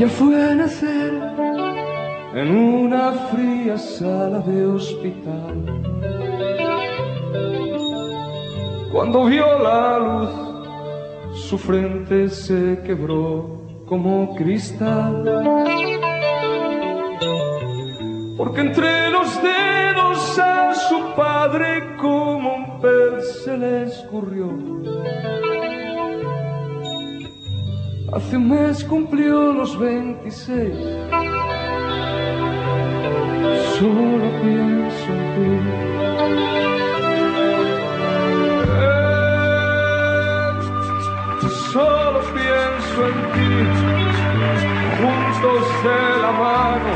Ella fue a nacer en una fría sala de hospital. Cuando vio la luz, su frente se quebró como cristal. Porque entre los dedos a su padre como un pez se le escurrió. Hace un mes cumplió los 26. Solo pienso en ti. Eh, solo pienso en ti. Juntos de la mano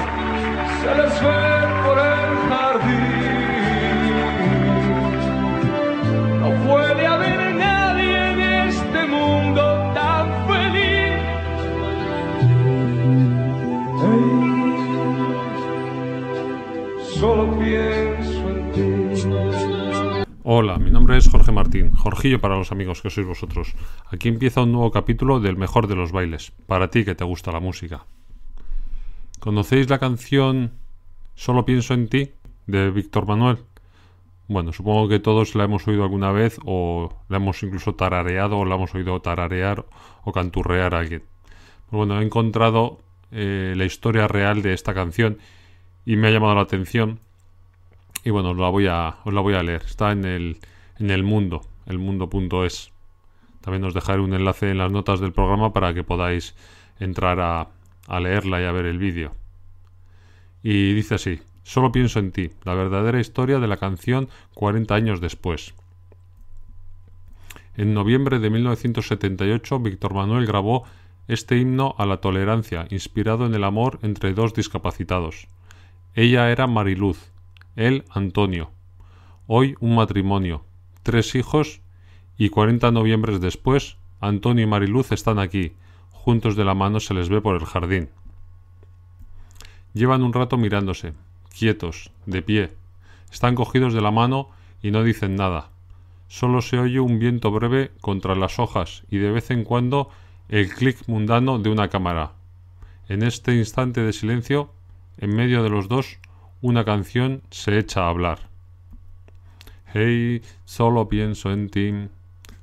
se les ve por el jardín. No puede haber solo pienso en ti. Hola, mi nombre es Jorge Martín, Jorgillo para los amigos que sois vosotros. Aquí empieza un nuevo capítulo del mejor de los bailes, para ti que te gusta la música. ¿Conocéis la canción Solo pienso en ti de Víctor Manuel? Bueno, supongo que todos la hemos oído alguna vez o la hemos incluso tarareado o la hemos oído tararear o canturrear a alguien. Pues bueno, he encontrado eh, la historia real de esta canción y me ha llamado la atención y bueno, os la voy a, os la voy a leer. Está en el, en el mundo, elmundo.es. También os dejaré un enlace en las notas del programa para que podáis entrar a, a leerla y a ver el vídeo. Y dice así, solo pienso en ti, la verdadera historia de la canción 40 años después. En noviembre de 1978, Víctor Manuel grabó este himno a la tolerancia, inspirado en el amor entre dos discapacitados. Ella era Mariluz, él Antonio. Hoy un matrimonio, tres hijos y 40 noviembres después, Antonio y Mariluz están aquí, juntos de la mano se les ve por el jardín. Llevan un rato mirándose, quietos, de pie. Están cogidos de la mano y no dicen nada. Solo se oye un viento breve contra las hojas y de vez en cuando el clic mundano de una cámara. En este instante de silencio, en medio de los dos, una canción se echa a hablar. Hey, solo pienso en ti.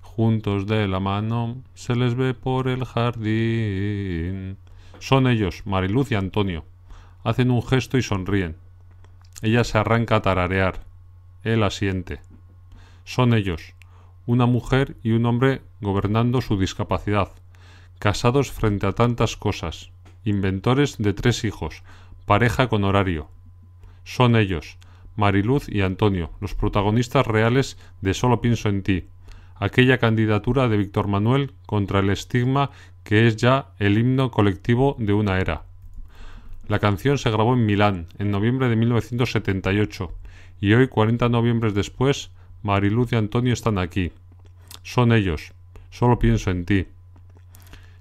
Juntos de la mano se les ve por el jardín. Son ellos, Mariluz y Antonio. Hacen un gesto y sonríen. Ella se arranca a tararear. Él asiente. Son ellos, una mujer y un hombre gobernando su discapacidad, casados frente a tantas cosas, inventores de tres hijos, pareja con horario. Son ellos, Mariluz y Antonio, los protagonistas reales de Solo pienso en ti, aquella candidatura de Víctor Manuel contra el estigma que es ya el himno colectivo de una era. La canción se grabó en Milán en noviembre de 1978 y hoy, 40 noviembres después, Mariluz y Antonio están aquí. Son ellos. Solo pienso en ti.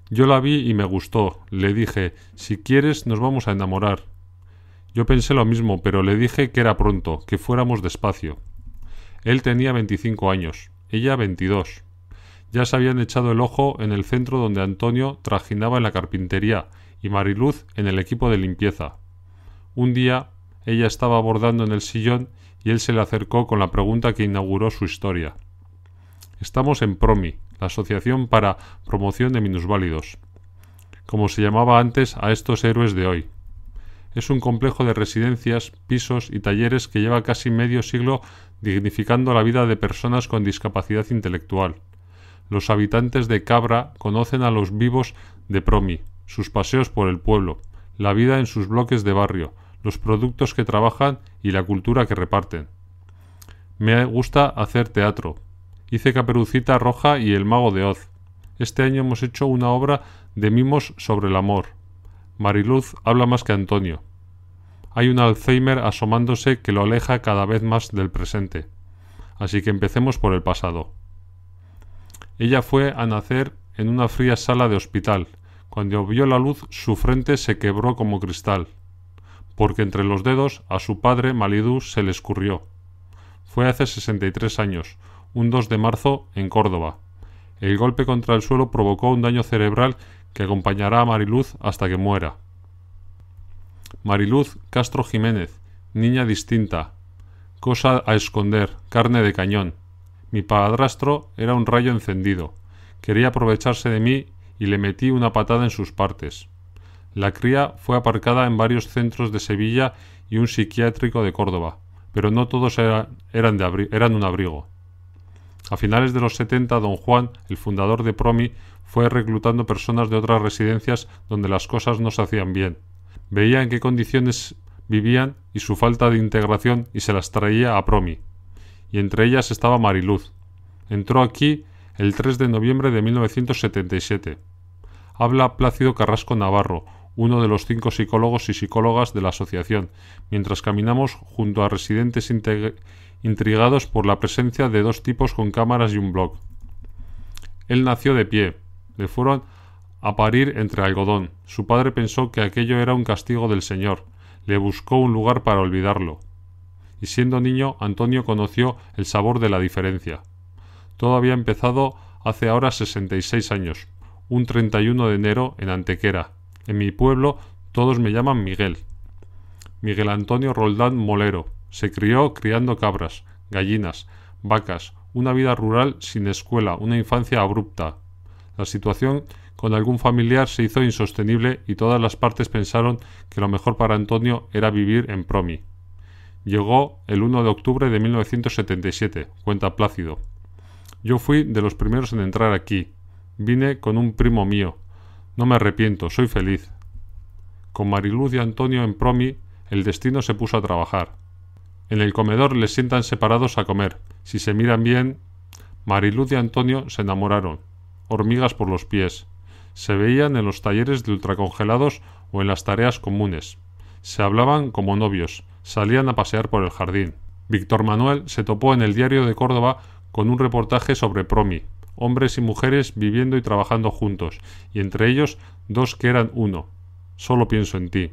Yo la vi y me gustó. Le dije, si quieres nos vamos a enamorar. Yo pensé lo mismo, pero le dije que era pronto, que fuéramos despacio. Él tenía 25 años, ella 22. Ya se habían echado el ojo en el centro donde Antonio trajinaba en la carpintería y Mariluz en el equipo de limpieza. Un día ella estaba bordando en el sillón y él se le acercó con la pregunta que inauguró su historia. Estamos en PROMI, la Asociación para Promoción de Minusválidos, como se llamaba antes a estos héroes de hoy. Es un complejo de residencias, pisos y talleres que lleva casi medio siglo dignificando la vida de personas con discapacidad intelectual. Los habitantes de Cabra conocen a los vivos de Promi, sus paseos por el pueblo, la vida en sus bloques de barrio, los productos que trabajan y la cultura que reparten. Me gusta hacer teatro. Hice Caperucita Roja y El Mago de Oz. Este año hemos hecho una obra de mimos sobre el amor. Mariluz habla más que Antonio. Hay un Alzheimer asomándose que lo aleja cada vez más del presente. Así que empecemos por el pasado. Ella fue a nacer en una fría sala de hospital. Cuando vio la luz su frente se quebró como cristal, porque entre los dedos a su padre Malidú se le escurrió. Fue hace 63 años, un 2 de marzo, en Córdoba. El golpe contra el suelo provocó un daño cerebral que acompañará a Mariluz hasta que muera. Mariluz Castro Jiménez, niña distinta, cosa a esconder, carne de cañón. Mi padrastro era un rayo encendido. Quería aprovecharse de mí y le metí una patada en sus partes. La cría fue aparcada en varios centros de Sevilla y un psiquiátrico de Córdoba, pero no todos eran, de eran un abrigo. A finales de los 70, don Juan, el fundador de Promi, fue reclutando personas de otras residencias donde las cosas no se hacían bien. Veía en qué condiciones vivían y su falta de integración y se las traía a Promi. Y entre ellas estaba Mariluz. Entró aquí el 3 de noviembre de 1977. Habla Plácido Carrasco Navarro, uno de los cinco psicólogos y psicólogas de la asociación, mientras caminamos junto a residentes intrigados por la presencia de dos tipos con cámaras y un blog. Él nació de pie. Le fueron a parir entre algodón. Su padre pensó que aquello era un castigo del Señor. Le buscó un lugar para olvidarlo. Y siendo niño, Antonio conoció el sabor de la diferencia. Todo había empezado hace ahora 66 años, un 31 de enero en Antequera, en mi pueblo todos me llaman Miguel. Miguel Antonio Roldán Molero. Se crió criando cabras, gallinas, vacas, una vida rural sin escuela, una infancia abrupta. La situación con algún familiar se hizo insostenible y todas las partes pensaron que lo mejor para Antonio era vivir en Promi. Llegó el 1 de octubre de 1977, cuenta Plácido. Yo fui de los primeros en entrar aquí. Vine con un primo mío, no me arrepiento, soy feliz. Con Mariluz y Antonio en promi, el destino se puso a trabajar. En el comedor les sientan separados a comer. Si se miran bien, Mariluz y Antonio se enamoraron. Hormigas por los pies. Se veían en los talleres de ultracongelados o en las tareas comunes. Se hablaban como novios. Salían a pasear por el jardín. Víctor Manuel se topó en el diario de Córdoba con un reportaje sobre Promi, hombres y mujeres viviendo y trabajando juntos, y entre ellos dos que eran uno. Solo pienso en ti.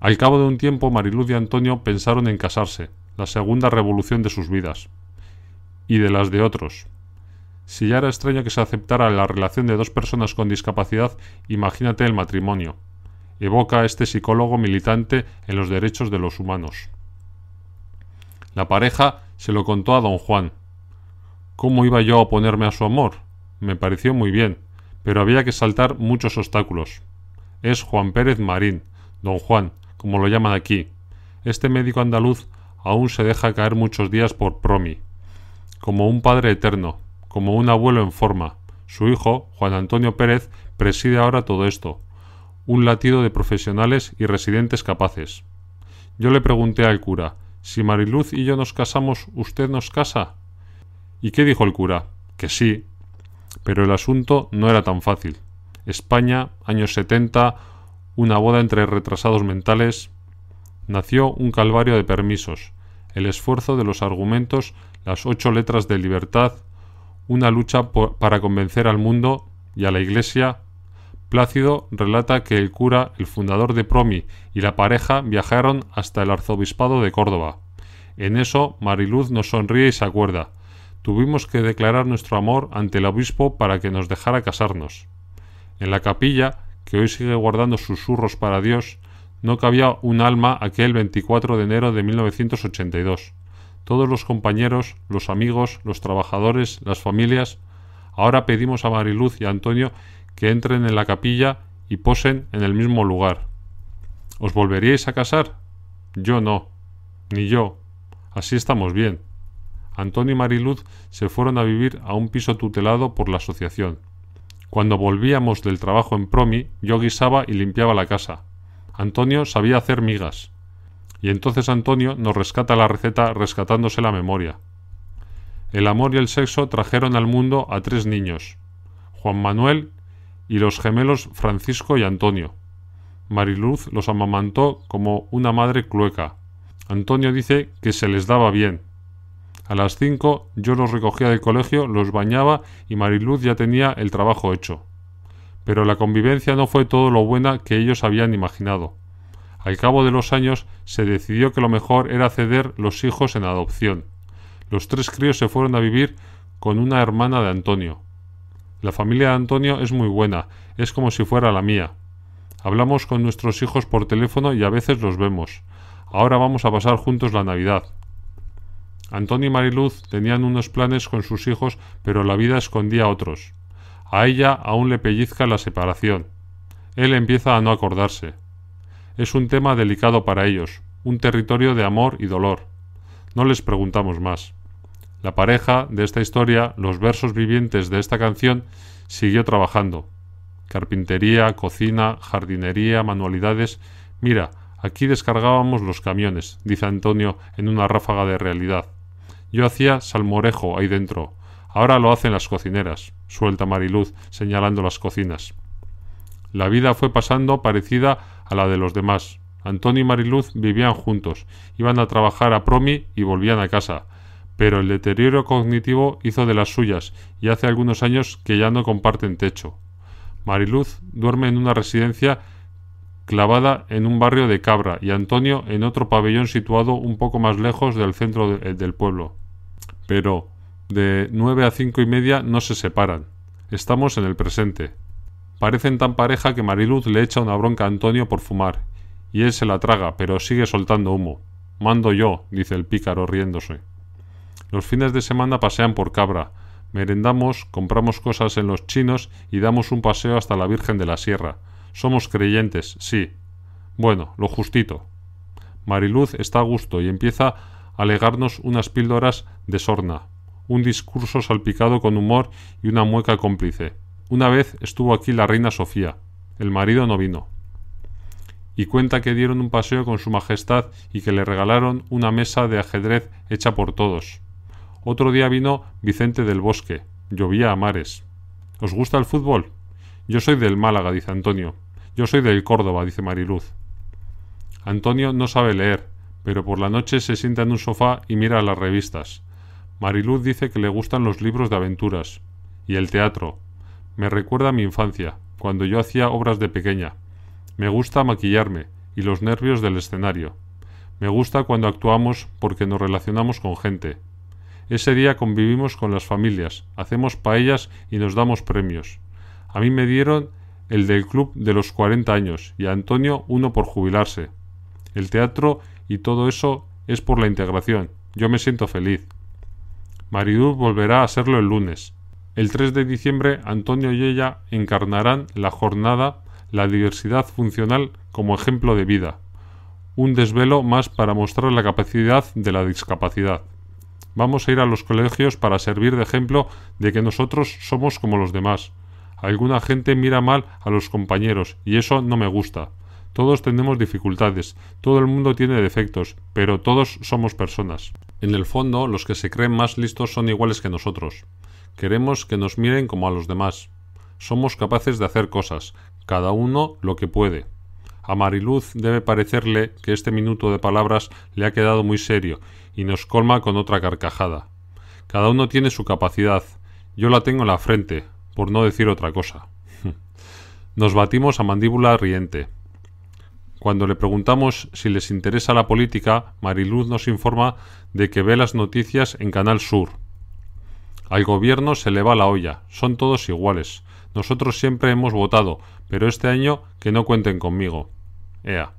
Al cabo de un tiempo, Mariluz y Antonio pensaron en casarse, la segunda revolución de sus vidas. Y de las de otros. Si ya era extraño que se aceptara la relación de dos personas con discapacidad, imagínate el matrimonio. Evoca a este psicólogo militante en los derechos de los humanos. La pareja se lo contó a don Juan, ¿Cómo iba yo a oponerme a su amor? Me pareció muy bien, pero había que saltar muchos obstáculos. Es Juan Pérez Marín, don Juan, como lo llaman aquí. Este médico andaluz aún se deja caer muchos días por promi, como un padre eterno, como un abuelo en forma. Su hijo, Juan Antonio Pérez, preside ahora todo esto, un latido de profesionales y residentes capaces. Yo le pregunté al cura, si Mariluz y yo nos casamos, ¿usted nos casa? ¿Y qué dijo el cura? Que sí. Pero el asunto no era tan fácil. España, años 70, una boda entre retrasados mentales. Nació un calvario de permisos, el esfuerzo de los argumentos, las ocho letras de libertad, una lucha para convencer al mundo y a la Iglesia. Plácido relata que el cura, el fundador de Promi y la pareja viajaron hasta el arzobispado de Córdoba. En eso Mariluz nos sonríe y se acuerda. Tuvimos que declarar nuestro amor ante el obispo para que nos dejara casarnos. En la capilla, que hoy sigue guardando susurros para Dios, no cabía un alma aquel 24 de enero de 1982. Todos los compañeros, los amigos, los trabajadores, las familias, ahora pedimos a Mariluz y Antonio que entren en la capilla y posen en el mismo lugar. ¿Os volveríais a casar? Yo no. Ni yo. Así estamos bien. Antonio y Mariluz se fueron a vivir a un piso tutelado por la asociación. Cuando volvíamos del trabajo en Promi, yo guisaba y limpiaba la casa. Antonio sabía hacer migas. Y entonces Antonio nos rescata la receta rescatándose la memoria. El amor y el sexo trajeron al mundo a tres niños, Juan Manuel y los gemelos Francisco y Antonio. Mariluz los amamantó como una madre clueca. Antonio dice que se les daba bien, a las cinco yo los recogía del colegio, los bañaba y Mariluz ya tenía el trabajo hecho. Pero la convivencia no fue todo lo buena que ellos habían imaginado. Al cabo de los años se decidió que lo mejor era ceder los hijos en adopción. Los tres críos se fueron a vivir con una hermana de Antonio. La familia de Antonio es muy buena, es como si fuera la mía. Hablamos con nuestros hijos por teléfono y a veces los vemos. Ahora vamos a pasar juntos la Navidad. Antonio y Mariluz tenían unos planes con sus hijos, pero la vida escondía otros. A ella aún le pellizca la separación. Él empieza a no acordarse. Es un tema delicado para ellos, un territorio de amor y dolor. No les preguntamos más. La pareja de esta historia, los versos vivientes de esta canción, siguió trabajando. Carpintería, cocina, jardinería, manualidades. Mira, aquí descargábamos los camiones, dice Antonio en una ráfaga de realidad. Yo hacía salmorejo ahí dentro. Ahora lo hacen las cocineras, suelta Mariluz, señalando las cocinas. La vida fue pasando parecida a la de los demás. Antonio y Mariluz vivían juntos, iban a trabajar a Promi y volvían a casa, pero el deterioro cognitivo hizo de las suyas y hace algunos años que ya no comparten techo. Mariluz duerme en una residencia clavada en un barrio de Cabra y Antonio en otro pabellón situado un poco más lejos del centro del pueblo. Pero de nueve a cinco y media no se separan. Estamos en el presente. Parecen tan pareja que Mariluz le echa una bronca a Antonio por fumar, y él se la traga, pero sigue soltando humo. Mando yo, dice el pícaro riéndose. Los fines de semana pasean por Cabra, merendamos, compramos cosas en los chinos y damos un paseo hasta la Virgen de la Sierra. Somos creyentes, sí. Bueno, lo justito. Mariluz está a gusto y empieza a legarnos unas píldoras de sorna, un discurso salpicado con humor y una mueca cómplice. Una vez estuvo aquí la reina Sofía. El marido no vino. Y cuenta que dieron un paseo con su majestad y que le regalaron una mesa de ajedrez hecha por todos. Otro día vino Vicente del Bosque. Llovía a mares. ¿Os gusta el fútbol? Yo soy del Málaga, dice Antonio. Yo soy del Córdoba, dice Mariluz. Antonio no sabe leer, pero por la noche se sienta en un sofá y mira las revistas. Mariluz dice que le gustan los libros de aventuras y el teatro. Me recuerda a mi infancia, cuando yo hacía obras de pequeña. Me gusta maquillarme y los nervios del escenario. Me gusta cuando actuamos porque nos relacionamos con gente. Ese día convivimos con las familias, hacemos paellas y nos damos premios. A mí me dieron el del club de los 40 años y a Antonio uno por jubilarse. El teatro y todo eso es por la integración. Yo me siento feliz. Maridú volverá a serlo el lunes. El 3 de diciembre Antonio y ella encarnarán la jornada La diversidad funcional como ejemplo de vida. Un desvelo más para mostrar la capacidad de la discapacidad. Vamos a ir a los colegios para servir de ejemplo de que nosotros somos como los demás. Alguna gente mira mal a los compañeros y eso no me gusta. Todos tenemos dificultades, todo el mundo tiene defectos, pero todos somos personas. En el fondo, los que se creen más listos son iguales que nosotros. Queremos que nos miren como a los demás. Somos capaces de hacer cosas, cada uno lo que puede. A Mariluz debe parecerle que este minuto de palabras le ha quedado muy serio y nos colma con otra carcajada. Cada uno tiene su capacidad. Yo la tengo en la frente, por no decir otra cosa. Nos batimos a mandíbula riente. Cuando le preguntamos si les interesa la política, Mariluz nos informa de que ve las noticias en Canal Sur. Al gobierno se le va la olla, son todos iguales. Nosotros siempre hemos votado, pero este año que no cuenten conmigo. Ea.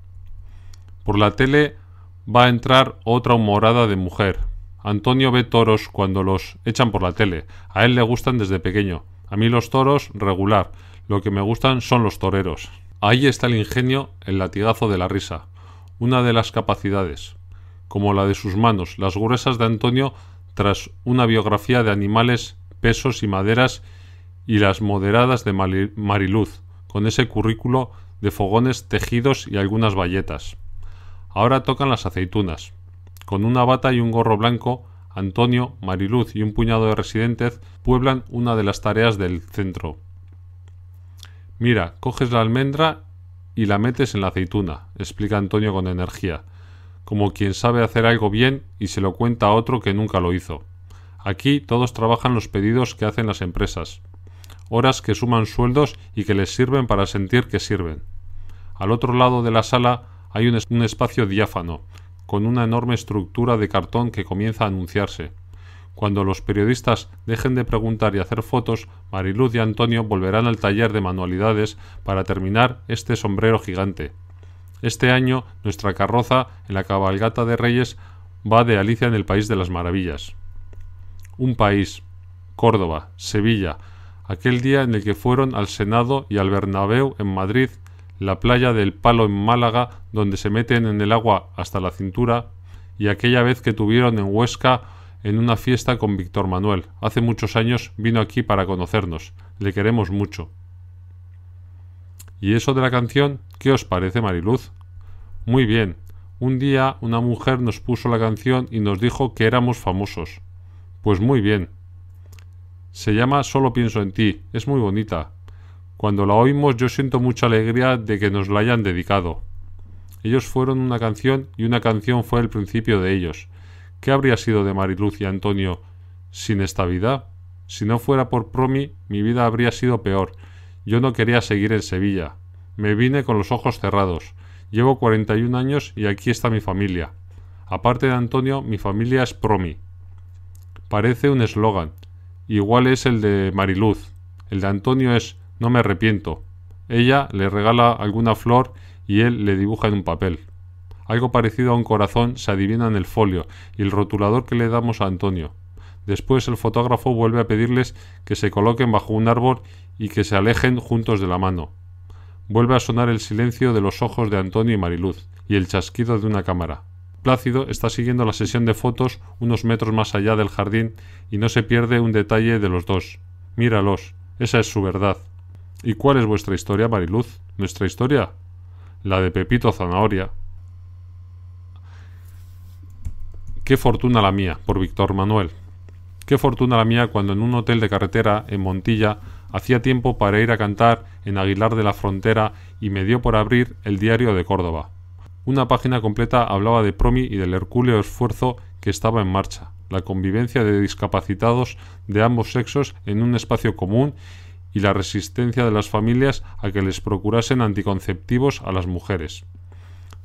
Por la tele va a entrar otra humorada de mujer. Antonio ve toros cuando los echan por la tele. A él le gustan desde pequeño. A mí los toros, regular. Lo que me gustan son los toreros. Ahí está el ingenio, el latigazo de la risa, una de las capacidades, como la de sus manos, las gruesas de Antonio tras una biografía de animales, pesos y maderas, y las moderadas de Mariluz, con ese currículo de fogones tejidos y algunas bayetas. Ahora tocan las aceitunas. Con una bata y un gorro blanco, Antonio, Mariluz y un puñado de residentes pueblan una de las tareas del centro. Mira, coges la almendra y la metes en la aceituna, explica Antonio con energía, como quien sabe hacer algo bien y se lo cuenta a otro que nunca lo hizo. Aquí todos trabajan los pedidos que hacen las empresas, horas que suman sueldos y que les sirven para sentir que sirven. Al otro lado de la sala hay un, espacio diáfano, con una enorme estructura de cartón que comienza a anunciarse. Cuando los periodistas dejen de preguntar y hacer fotos, Mariluz y Antonio volverán al taller de manualidades para terminar este sombrero gigante. Este año nuestra carroza en la cabalgata de Reyes va de Alicia en el País de las Maravillas. Un país, Córdoba, Sevilla, aquel día en el que fueron al Senado y al Bernabéu en Madrid, la playa del Palo en Málaga, donde se meten en el agua hasta la cintura, y aquella vez que tuvieron en Huesca en una fiesta con Víctor Manuel. Hace muchos años vino aquí para conocernos. Le queremos mucho. ¿Y eso de la canción? ¿Qué os parece, Mariluz? Muy bien. Un día una mujer nos puso la canción y nos dijo que éramos famosos. Pues muy bien. Se llama Solo pienso en ti. Es muy bonita. Cuando la oímos yo siento mucha alegría de que nos la hayan dedicado. Ellos fueron una canción y una canción fue el principio de ellos. ¿Qué habría sido de Mariluz y Antonio sin esta vida? Si no fuera por Promi, mi vida habría sido peor. Yo no quería seguir en Sevilla. Me vine con los ojos cerrados. Llevo 41 años y aquí está mi familia. Aparte de Antonio, mi familia es Promi. Parece un eslogan. Igual es el de Mariluz. El de Antonio es No me arrepiento. Ella le regala alguna flor y él le dibuja en un papel. Algo parecido a un corazón se adivina en el folio y el rotulador que le damos a Antonio. Después el fotógrafo vuelve a pedirles que se coloquen bajo un árbol y que se alejen juntos de la mano. Vuelve a sonar el silencio de los ojos de Antonio y Mariluz y el chasquido de una cámara. Plácido está siguiendo la sesión de fotos unos metros más allá del jardín y no se pierde un detalle de los dos. Míralos, esa es su verdad. ¿Y cuál es vuestra historia, Mariluz? ¿Nuestra historia? La de Pepito Zanahoria, Qué fortuna la mía, por Víctor Manuel. Qué fortuna la mía cuando en un hotel de carretera, en Montilla, hacía tiempo para ir a cantar en Aguilar de la Frontera y me dio por abrir el diario de Córdoba. Una página completa hablaba de Promi y del hercúleo esfuerzo que estaba en marcha, la convivencia de discapacitados de ambos sexos en un espacio común y la resistencia de las familias a que les procurasen anticonceptivos a las mujeres.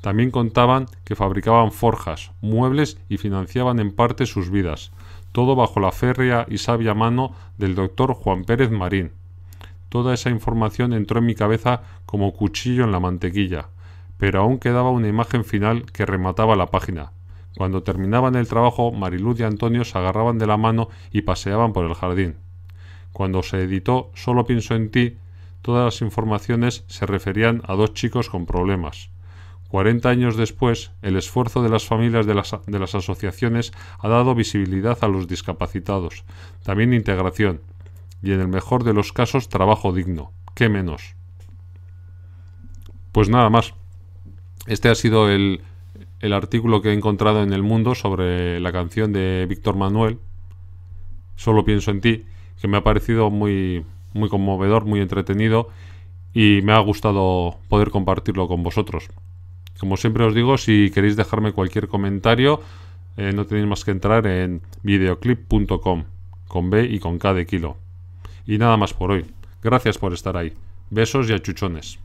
También contaban que fabricaban forjas, muebles y financiaban en parte sus vidas, todo bajo la férrea y sabia mano del doctor Juan Pérez Marín. Toda esa información entró en mi cabeza como cuchillo en la mantequilla, pero aún quedaba una imagen final que remataba la página. Cuando terminaban el trabajo, Mariluz y Antonio se agarraban de la mano y paseaban por el jardín. Cuando se editó Solo pienso en ti, todas las informaciones se referían a dos chicos con problemas. Cuarenta años después, el esfuerzo de las familias de las, de las asociaciones ha dado visibilidad a los discapacitados, también integración, y en el mejor de los casos trabajo digno. ¿Qué menos? Pues nada más. Este ha sido el, el artículo que he encontrado en el mundo sobre la canción de Víctor Manuel, Solo pienso en ti, que me ha parecido muy, muy conmovedor, muy entretenido y me ha gustado poder compartirlo con vosotros. Como siempre os digo, si queréis dejarme cualquier comentario, eh, no tenéis más que entrar en videoclip.com, con B y con K de kilo. Y nada más por hoy. Gracias por estar ahí. Besos y achuchones.